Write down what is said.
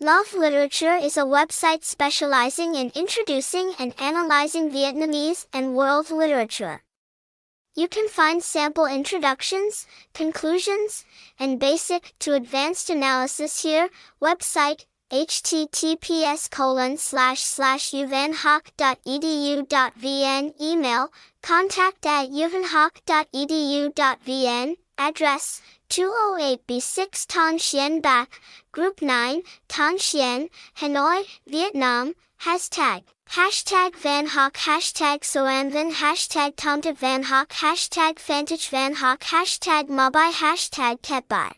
Love Literature is a website specializing in introducing and analyzing Vietnamese and world literature. You can find sample introductions, conclusions, and basic to advanced analysis here. Website https colon slash slash yeuvanhoc.edu.vn email contact at yeuvanhoc.edu.vn address 208B6 Thanh Xuan Bac, Group 9, Thanh Xuan, Hanoi, Vietnam, hashtag, hashtag Van Hoc, hashtag Soanvan, hashtag Tomta Van Hoc, hashtag Phantich Van Hoc, hashtag Mobai, hashtag Ketbai.